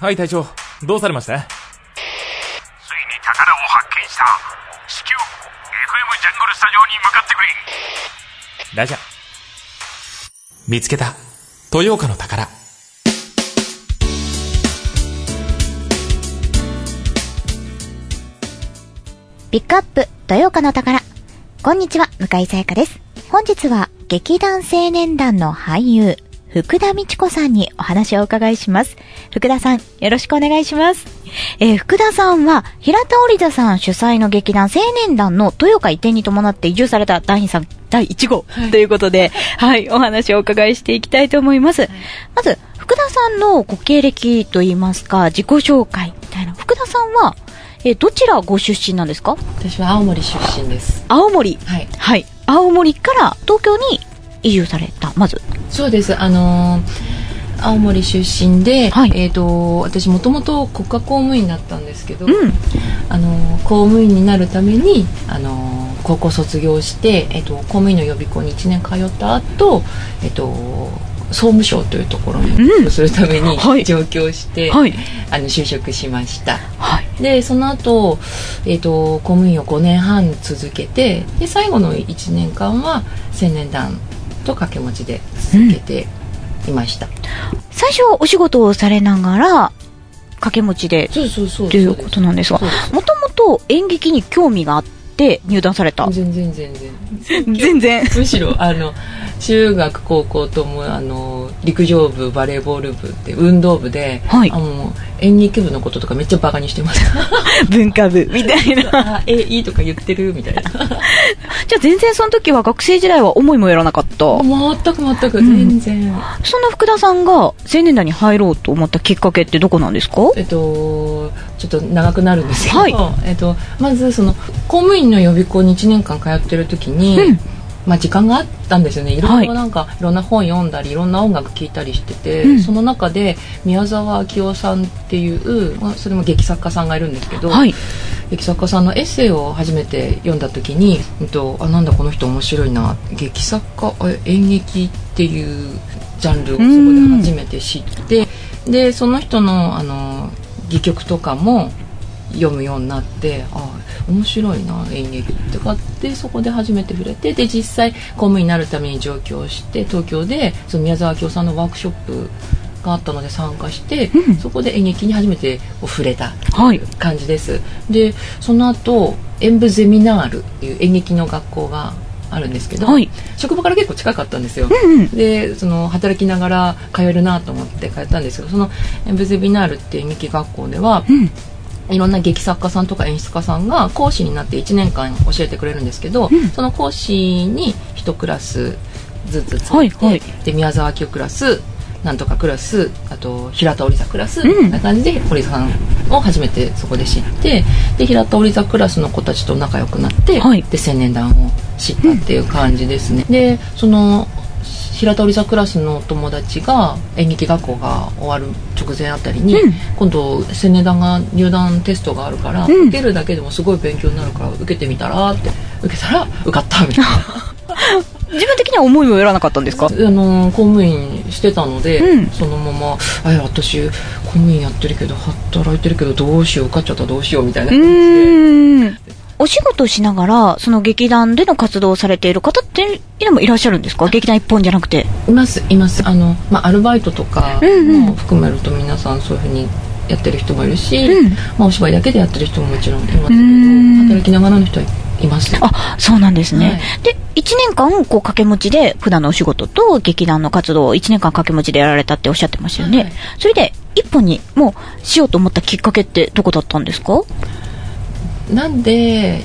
はい隊長。どうされました？ついに宝を発見した。至急 FM ジャングルスタジオに向かってくれ。ラジャ見つけた。豊岡の宝。ピックアップ、豊岡の宝。こんにちは、向井さやかです。本日は、劇団青年団の俳優、福田美智子さんにお話をお伺いします。福田さん、よろしくお願いします。えー福田さんは、平田織田さん主催の劇団青年団の豊岡移転に伴って移住された第2さん、第1号ということで、はい、お話をお伺いしていきたいと思います。まず、福田さんのご経歴といいますか、自己紹介みたいな。福田さんは、えーどちらご出身なんですか？私は青森出身です青森。はいはい。青森から東京に移住された、まず。そうですあのー青森出身で、はいえー、と私もともと国家公務員だったんですけど、うん。あのー公務員になるために、あのー高校卒業して、えー、と公務員の予備校に1年通った後、えー、と総務省というところにうんするためにはい上京して、はい。あの就職しましたはい。でその後、えー、と公務員を5年半続けてで最後の1年間は青年団と掛け持ちで続けていました、最初はお仕事をされながら、掛け持ちで、そうそうそうということなんですがもともと演劇に興味があって入団された。全然全然。全然。むしろあの中学高校ともあの陸上部バレーボール部って運動部で、はい。あの演劇部のこととかめっちゃバカにしてます。文化部みたいな。あえいいとか言ってるみたいな。じゃあ全然その時は学生時代は思いもよらなかった？全く全くん。全然、そんな福田さんが青年団に入ろうと思ったきっかけってどこなんですか？えっと、ちょっと長くなるんですけど、はい。えっと、まずその公務員の予備校に1年間通ってる時に、うんまあ、時間があったんですよね。いろはい。いろなんか、い、ろんな本読んだりいろんな音楽聴いたりしてて、うん。その中で宮沢明夫さんっていう、まあ、それも劇作家さんがいるんですけど、はい。劇作家さんのエッセイを初めて読んだ時に、うんと、あなんだこの人面白いな劇作家あ演劇っていうジャンルをそこで初めて知ってでその人のあの戯曲とかも読むようになってあ面白いな演劇ってかってそこで初めて触れてで実際公務員になるために上京して東京でその宮沢明夫さんのワークショップがあったので参加して、うんそこで演劇に初めて触れたはい。感じですでその後演舞ゼミナールっていう演劇の学校があるんですけど、はい。職場から結構近かったんですよ、うんうん。でその働きながら通えるなと思って通ったんですけどその演舞ゼミナールっていう演劇学校ではうん。いろんな劇作家さんとか演出家さんが講師になって1年間教えてくれるんですけど、うん。その講師に1クラスずつついて、はいはい。で宮沢明夫クラスなんとかクラスあと平田織座クラス、うん。こんな感じで堀さんを初めてそこで知ってで平田織座クラスの子たちと仲良くなって、はい。で青年団を知ったっていう感じですね、でその平田織座クラスのお友達が演劇学校が終わる直前あたりに、うん。今度青年団が入団テストがあるから、うん。受けるだけでもすごい勉強になるから受けてみたらって受けたら受かったみたいな。自分的には思いもよらなかったんですか？あの公務員してたので、うん。そのまま「あ私公務員やってるけど働いてるけどどうしよう受かっちゃったらどうしよう」みたいなう感じで。お仕事をしながら、その劇団での活動をされている方っていうのもいらっしゃるんですか？劇団一本じゃなくて。いますいます。あの、まあ、アルバイトとかも含めると皆さんそういうふうにやってる人もいるし、うん。まあ、お芝居だけでやってる人ももちろんいますけどん。働きながらの人はいますあ、そうなんですね。はい。で、1年間、こう、掛け持ちで、普段のお仕事と劇団の活動を1年間掛け持ちでやられたっておっしゃってましたよね。はい。それで、一本に、もう、しようと思ったきっかけってどこだったんですか？なんで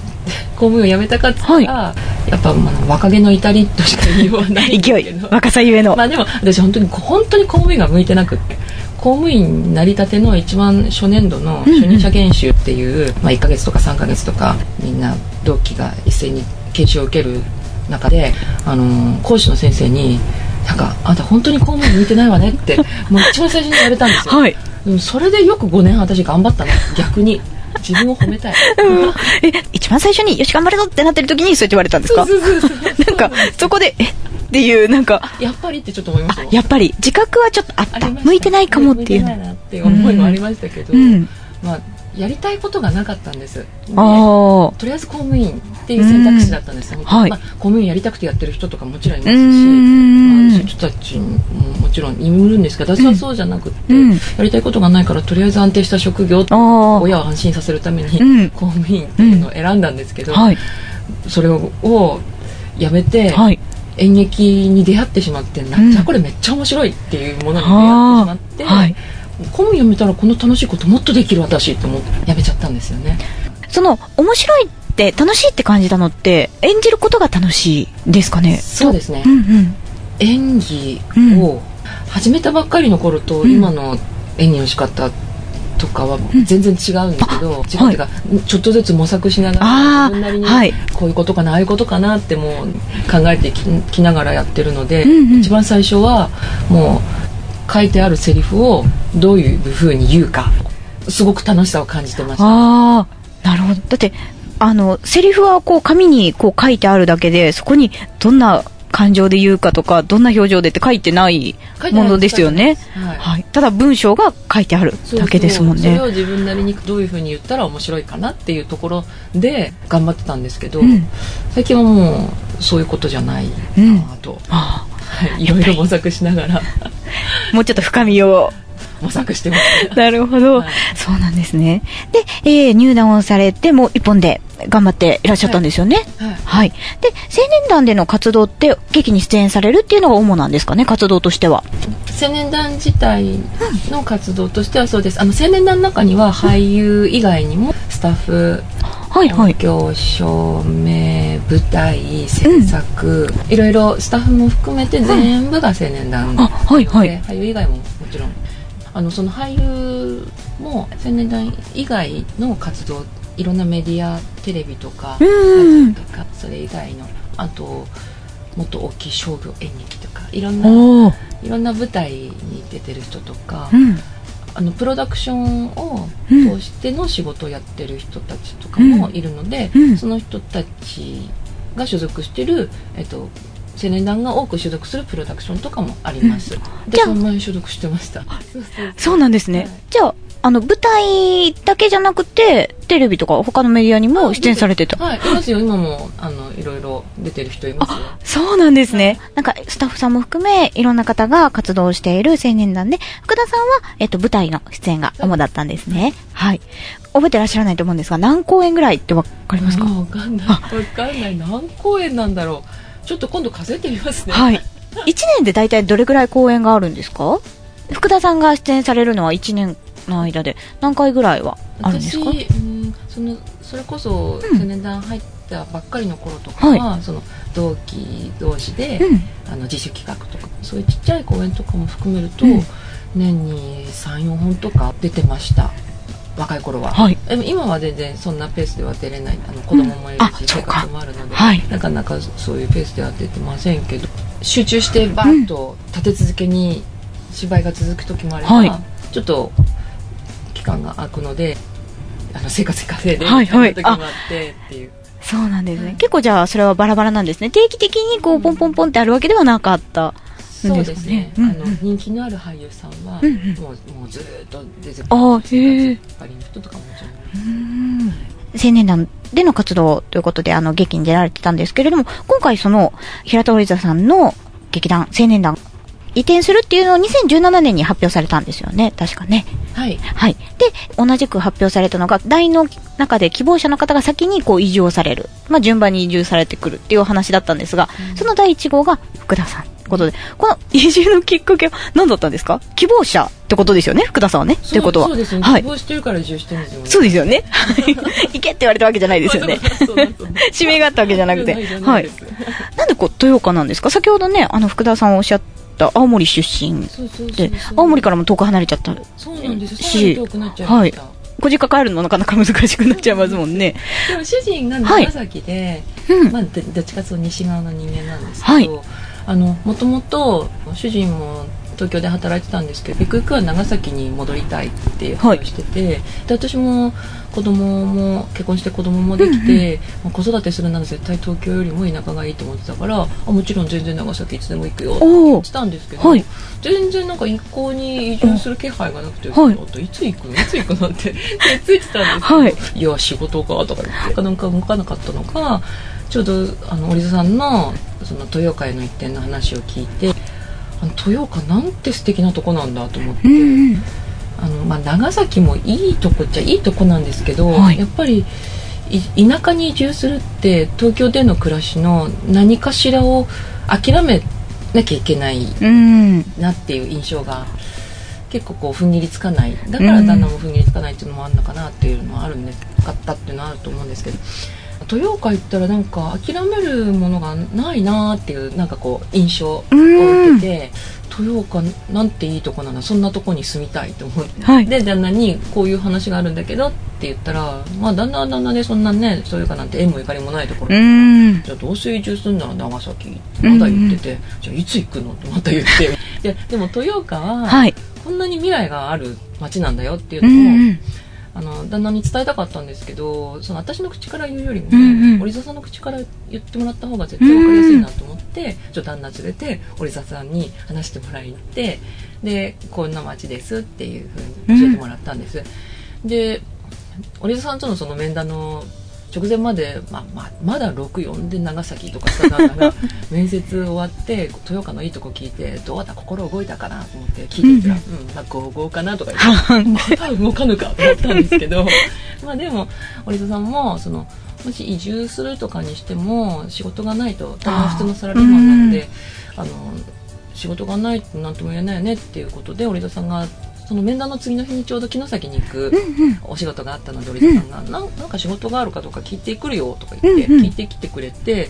公務員を辞めたかって言ったら、やっぱ、まあ、若気の至りとしか言いようがない勢い。若さゆえの。まあでも私本当に本当に公務員が向いてなくって。公務員になりたての一番初年度の初任者研修っていう、まあ、1ヶ月とか3ヶ月とかみんな同期が一斉に研修を受ける中で、あのー講師の先生に「なんかあんた本当に公務員向いてないわね」ってもう一番最初に言われたんですよ、はい。うんそれでよく5年半私頑張ったね逆に自分を褒めたい。え、一番最初に、よし、頑張るぞってなってる時にそうやって言われたんですか？なんか、そこで、え？っていう、なんか、やっぱりってちょっと思いましたあ、やっぱり、自覚はちょっとあった。向いてないかもっていう向いてないなって思いもありましたけど、うん。まあやりたいことがなかったんです。とりあえず公務員っていう選択肢だったんですよ、うんはい。まあ、公務員やりたくてやってる人とかもちろんいまうすし、いう人たちももちろんいるんですけど私はそうじゃなくって、うんやりたいことがないからとりあえず安定した職業。親を安心させるためにうん公務員っていうのを選んだんですけど、はい。それをやめて、はい。演劇に出会ってしまってなんじゃこれめっちゃ面白いっていうものに出会ってしまって、はい。公務員辞めたらこの楽しいこともっとできる私って思って辞めちゃったんですよねその、面白いって、楽しいって感じたのって、演じることが楽しいですかね？そうですねうんうん。演技を始めたばっかりの頃とうん。今の演技の仕方とかは全然違うんですけど、違うっていうか、ちょっとずつ模索しながら自分なりにはい。こういうことかなああいうことかなってもう考えてききながらやってるので、うんうん。一番最初はもう書いてあるセリフをどういうふうに言うかすごく楽しさを感じてました。ああ、なるほど。だって、あの、セリフはこう紙にこう書いてあるだけで、そこにどんな感情で言うかとか、どんな表情でって書いてないものですよね。はい。はい。ただ文章が書いてあるだけですもんね。それ。を自分なりにどういうふうに言ったら面白いかなっていうところで頑張ってたんですけど、うん。最近はもうそういうことじゃないうん。なと、あはい、いろいろ模索しながら。あ もうちょっと深みを。模索してます。なるほど、はいそうなんですね。で、えー入団をされて、もう一本で頑張っていらっしゃったんですよね。はいはい。で、青年団での活動って、劇に出演されるっていうのが主なんですかね、活動としては。青年団自体の活動としてはそうですあの青年団の中には俳優以外にもスタッフはいはい。音響照明舞台制作、いろいろスタッフも含めて全部が青年団あ、はいはい。で俳優以外ももちろんあのその俳優も青年団以外の活動いろんなメディアテレビとかとかそれ以外のあともっと大きい商業演劇とかいろんな。いろんな舞台に出てる人とか、うん。あのプロダクションをうん通しての仕事をやってる人たちとかもいるので、うんその人たちが所属してる、えっと、青年団が多く所属するプロダクションとかもあります、じでゃあ所属してました。そうなんですね。はい。じゃあ、あの、舞台だけじゃなくて、テレビとか他のメディアにも出演されてた。はいいますよ。今もあのいろいろ出てる人いますよ。そうなんですね。なんか、スタッフさんも含め、いろんな方が活動している青年団で、福田さんは、えっと、舞台の出演が主だったんですね。はい。覚えてらっしゃらないと思うんですが、何公演ぐらいってわかりますか？あわかんない。わかんない。何公演なんだろうちょっと今度数えてみますね。はい。1年で大体どれぐらい公演があるんですか？福田さんが出演されるのは1年の間で何回ぐらいはあるんですか？私うんそのそれこそうん。青年団入ったばっかりの頃とかは、その同期同士で、うん。あの自主企画とかそういうちっちゃい公演とかも含めると、うん。年に34本とか出てました若い頃は、はい。でも今は全然そんなペースでは出れないあの子供もいるし、うんあそう活もあるので、はいなかなかそういうペースでは出てませんけど集中してバーッと立て続けに芝居が続く時もあれば、はいちょっと期間が空くのであの生活費稼いではいはいみたいな時もあってっていう。そうなんですね。結構じゃあ、それはバラバラなんですね。定期的にこう、ポンポンポンってあるわけではなかった。そうですね。うんあの人気のある俳優さんは、うんうんもうもうずーっと出てくる。あーへーパリの人とかももちろん。青年団での活動ということで、あの、劇に出られてたんですけれども、今回その、平田織座さんの劇団、青年団、移転するっていうのを2017年に発表されたんですよね。確かね。はい。はい。で、同じく発表されたのが、大の中で希望者の方が先にこう移住をされる。まあ、順番に移住されてくるっていうお話だったんですが、その第1号が福田さん。ということで、この移住のきっかけは何だったんですか？希望者ってことですよね、福田さんはね。ということは。そうですよね。はい希。望してるから移住してるんですよね。そうですよね。行けって言われたわけじゃないですよね。指名 があったわけじゃなくて。はいなんでこう、豊岡なんですか？先ほどね、あの、福田さんおっしゃった青森出身で青森からも遠く離れちゃった。しさらに遠くなっちゃい。ご実家帰るのなかなか難しくなっちゃいますもんね。でも主人が長崎で、うん。まあ、どどっちかというと西側の人間なんですけど、もともと主人も東京で働いてたんですけどゆくゆくは長崎に戻りたいっていう話をしてて、で私も子供も結婚して子供もできて、まあ子育てするなら絶対東京よりも田舎がいいと思ってたからあもちろん全然長崎いつでも行くよって言ってたんですけど、はい。全然なんか一向に移住する気配がなくて、はい。いつ行くの？いつ行くの？って ついてたんですけど、はい。いや仕事かとか言って。なんか動かなかったのがちょうどあの織田さんのその豊岡への一点の話を聞いて豊岡なんて素敵なとこなんだと思って、うんうん。あのまあ、長崎もいいとこっちゃいいとこなんですけど、はい。やっぱりい田舎に移住するって東京での暮らしの何かしらを諦めなきゃいけないうん。なっていう印象が結構こう踏ん切りつかない。だから旦那も踏ん切りつかないっていうのもあるのかなっていうのはあるんですかったっていうのはあると思うんですけど豊岡行ったらなんか諦めるものがないなっていうなんかこう印象を受けて豊岡なんていいとこなの？そんなとこに住みたいと思って、はい。で旦那にこういう話があるんだけどって言ったらまあ旦那は旦那でそんなね豊岡なんて縁もゆかりもないところうん。じゃあどうせ移住するなら長崎まだ言ってて、じゃあいつ行くの？ってまた言って。いやでも豊岡ははい。こんなに未来がある街なんだよっていううのを、あの旦那に伝えたかったんですけどその私の口から言うよりも、うんうさんの口から言ってもらった方が絶対分かりやすいなと思って、ちょっと旦那連れて織沢さんに話してもらいに行ってでこんな街ですっていうふうに教えてもらったんです、で織沢さんとのその面談の直前まで、まあまあ、まだ64で長崎とかした旦那が面接終わって豊岡のいいとこ聞いてどうだ心動いたかなと思って聞いてたら「うん、まあ55かな」とか言ってまだ 動かぬかと思ったんですけど まあでも織田さんもそのもし移住するとかにしても仕事がないと多分普通のサラリーマンなのであの仕事がないと何とも言えないよねっていうことで織田さんがその面談の次の日にちょうど城崎に行くお仕事があったので織田さんが、なんなんか仕事があるかとか聞いてくるよとか言って、うんうん聞いてきてくれて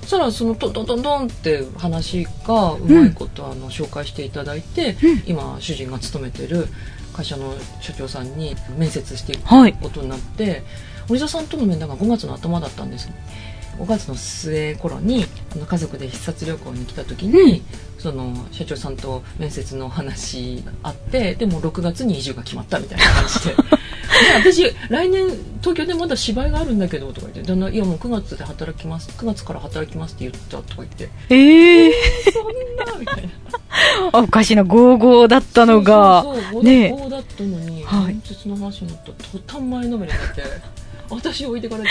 そしたらそのトントントントンって話がうまいことあの紹介していただいて、今主人が勤めてる会社の社長さんに面接していくはい。ことになって森田さんとの面談が5月の頭だったんです。5月の末頃に家族で視察旅行に来た時に、その社長さんと面接の話あってでも6月に移住が決まったみたいな感じで。で私来年東京でまだ芝居があるんだけどとか言って旦那いやもう9月で働きます9月から働きますって言ったとか言って。ええそんなみたいな。おかしな55だったのが。そうそうそうね5だったのに、はい。面接の話になったら途端前のめりになって私置いてかれた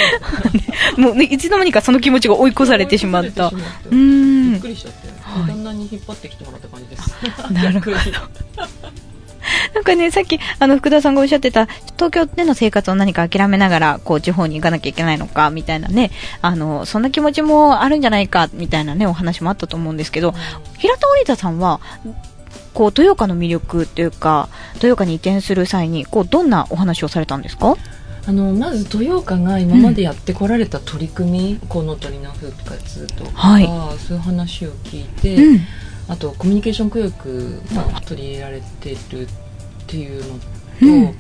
もうねいつの間にかその気持ちが追い越されてしまった。うーん。びっくりしちゃって、はい。旦那に引っ張ってきてもらった感じです。なるほど。なんかね、さっき、あの、福田さんがおっしゃってた、東京での生活を何か諦めながら、こう、地方に行かなきゃいけないのか、みたいなね、あの、そんな気持ちもあるんじゃないか、みたいなね、お話もあったと思うんですけど、平田織田さんは、こう、豊岡の魅力っていうか、豊岡に移転する際に、こう、どんなお話をされたんですか？あのまず豊岡が今までやってこられた取り組み、コウノトリの復活とか、はい。そういう話を聞いて、うん。あとコミュニケーション教育も取り入れられてるっていうのと、うん。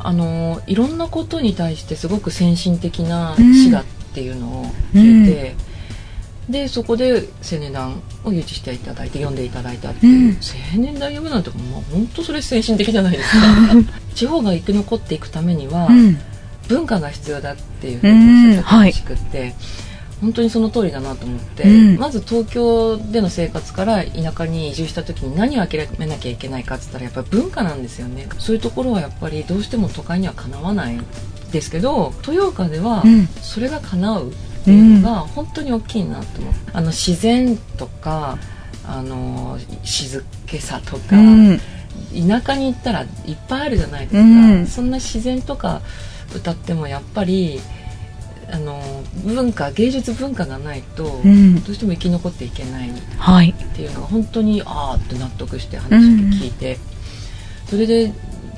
あのいろんなことに対してすごく先進的なうん。市だっていうのを聞いて、でそこで青年団を誘致していただいて読んでいただいたっていう、うん。青年団読むなんてもう本当それ先進的じゃないですか。地方が生き残っていくためには、うん。文化が必要だっていうふうにおっしゃってたらしくって、本当にその通りだなと思って、うん。まず東京での生活から田舎に移住した時に何を諦めなきゃいけないかって言ったらやっぱり文化なんですよね。そういうところはやっぱりどうしても都会にはかなわないですけど豊岡ではうん。それが叶うっていうのが本当に大きいなと思ってあの自然とかあの静けさとか、うん。田舎に行ったらいっぱいあるじゃないですか、うん。そんな自然とか歌ってもやっぱりあの文化芸術文化がないと、うん。どうしても生き残っていけない。っはい。ていうのが本当にああって納得して話を聞いて、それで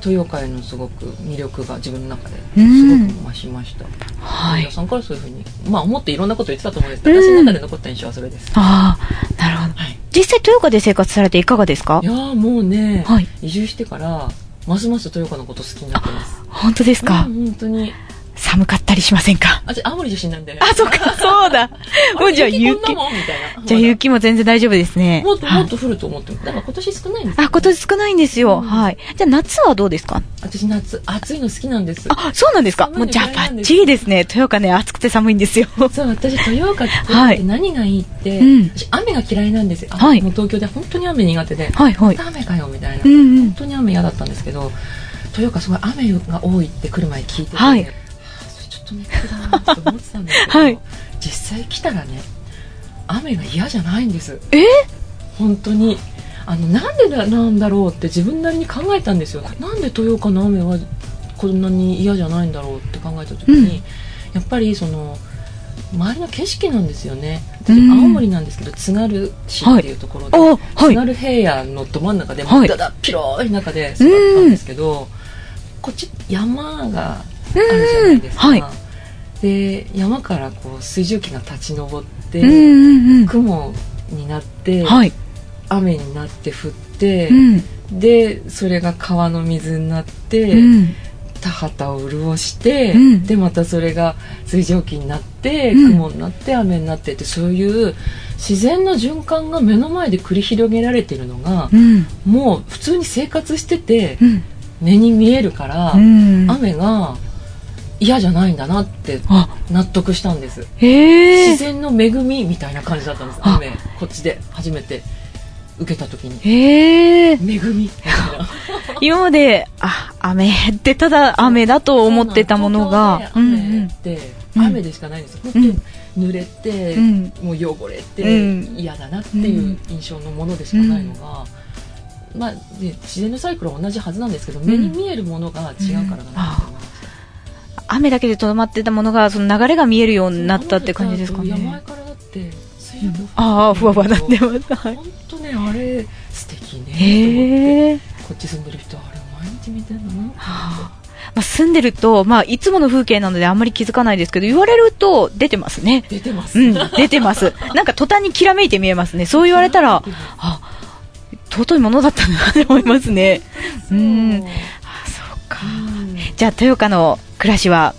豊岡へのすごく魅力が自分の中ですごく増しました、はい。皆さんからそういうふうにまあ思っていろんなこと言ってたと思うんですけど、うん私の中で残った印象はそれです、ああ、なるほど。はい、実際、豊岡で生活されていかがですか？いやーもうね、はい。移住してからますます豊岡のこと好きになってます。本当ですか、うん本当に寒かったりしませんか？あ、じゃ青森出身なんで。あ、そっか、そうだ。もうじゃあ雪こん。なも。じゃあ雪も全然大丈夫ですね。もっとはいもっと降ると思って。だから今年少ないんですよあ、今年少ないんですよ。うんはい。じゃあ夏はどうですか？私夏、暑いの好きなんです。あ、そうなんですか？もうじゃあバッチリですね。豊岡ね、暑くて寒いんですよ。そう、私、豊岡って はい何がいいって、雨が嫌いなんですよ。あはいもう東京で本当に雨苦手で、はいはい。雨かよ、みたいな。うんうん本。当に雨嫌だったんですけど、豊岡すごい雨が多いって来る前聞いてて、はいはあそれちょっとネックだなって思ってたんですけど、はい。実際来たらね、雨が嫌じゃないんです。え？本当に。あのなんでだなんだろうって自分なりに考えたんですよ。なんで豊岡の雨はこんなに嫌じゃないんだろうって考えた時に、うん。やっぱりその周りの景色なんですよね。青森なんですけど津軽市っていうところで、あ、はい。津。軽平野のど真ん中で、はい。だだっ広い中で育ったんですけど、こっち山があるじゃないですか、うん。はいで山からこう水蒸気が立ち上って、うんうんうん。雲になって、はい。雨になって降って、うん。でそれが川の水になって、うん。田畑を潤して、うんでまたそれが水蒸気になって、うん雲になって雨になってってそういう自然の循環が目の前で繰り広げられてるのがう、ん。もう普通に生活しててうん。目に見えるから、うん。雨が嫌じゃないんだなってあ、納得したんです。自然の恵みみたいな感じだったんです。あ。雨こっちで初めて受けた時に。恵み。みたいな今まで、あ、雨ってただ雨だと思ってたものが、雨ってうん。雨でしかないんですよ、本当に濡れて、うん。もう汚れてうん。嫌だなっていう印象のものでしかないのが、まあ、で自然のサイクルは同じはずなんですけど、目に見えるものが違うからだなと思いました雨だけでとどまってたものが、その流れが見えるようになったって感じですかね。山からだって水分ああ、ふわふわなってます。はい。本当ねあれ素敵ね。こっち住んでる人はあれ毎日見てんだなはあまあ、住んでると、まあ、いつもの風景なのであんまり気づかないですけど、言われると出てますね。出てます、うん、出てます。なんか途端にきらめいて見えますね。そう言われたら、あ、尊いものだったなって思いますね。うん。あ、そうか。じゃあ、豊岡の暮らしは、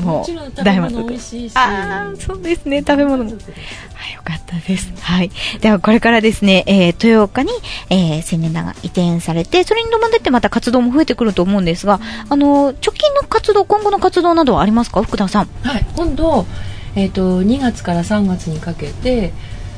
もう、大満足ああ、そうですね、食べ物も。はい、よかったです。はい。では、これからですね、えー、豊岡に、えー、青年団が移転されて、それに伴ってまた活動も増えてくると思うんですが、あの、直近の活動、今後の活動などはありますか福田さん？はい、今度、えー、と2月から3月にかけて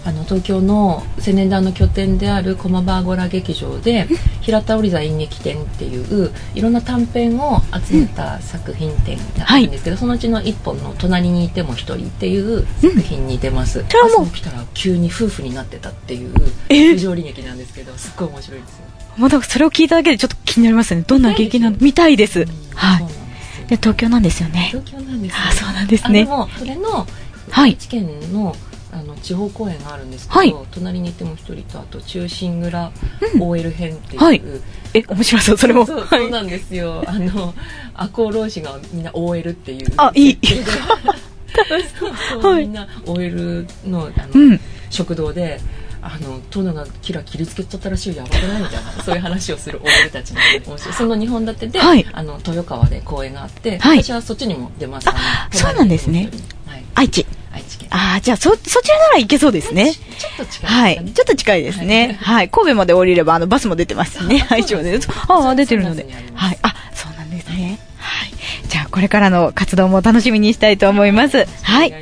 あの東京の青年団の拠点である駒場アゴラ劇場で平田織座演劇展っていういろんな短編を集めた作品展があるんですけど、そのうちの一本の「隣にいても一人」っていう作品に出ます、う。朝起きたら急に夫婦になってたっていうえ？不条理劇なんですけどすっごい面白いですよ。まだそれを聞いただけでちょっと気になりますね。どんな劇なの見たいです。うんはい。で東京なんですよね。東京なんですよ。あそうなんですね。あでもそれのはい。愛知県のあの地方公演があるんですけど、はい。隣にいても一人とあと中心蔵 OL 編っていう、はい。え、面白そう、それも。そうはい。そうなんですよ。あの赤穂浪士がみんな OL っていう。あいい。そうそうはい。みんな OL のあの、うん。食堂であの殿がキラ切りつけちゃったらしいよやばくないみたいな そういう話をする OL たちなんで。面白いその2本立てで、はい。あの豊川で公演があって、はい。私はそっちにも出ます。そうなんですね。はい、愛知。ああ、じゃあ、そ、そちらなら行けそうですねち。ちょっと近いですかはね、い。ちょっと近いですね。はい。神戸まで降りれば、あの、バスも出てますしね。愛知まで。ああ、出てるので3月にあり。ますはい。あ、そうなんですね。はい。じゃあ、これからの活動も楽しみにしたいと思います。はい。今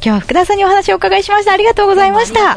日は福田さんにお話をお伺いしました。ありがとうございました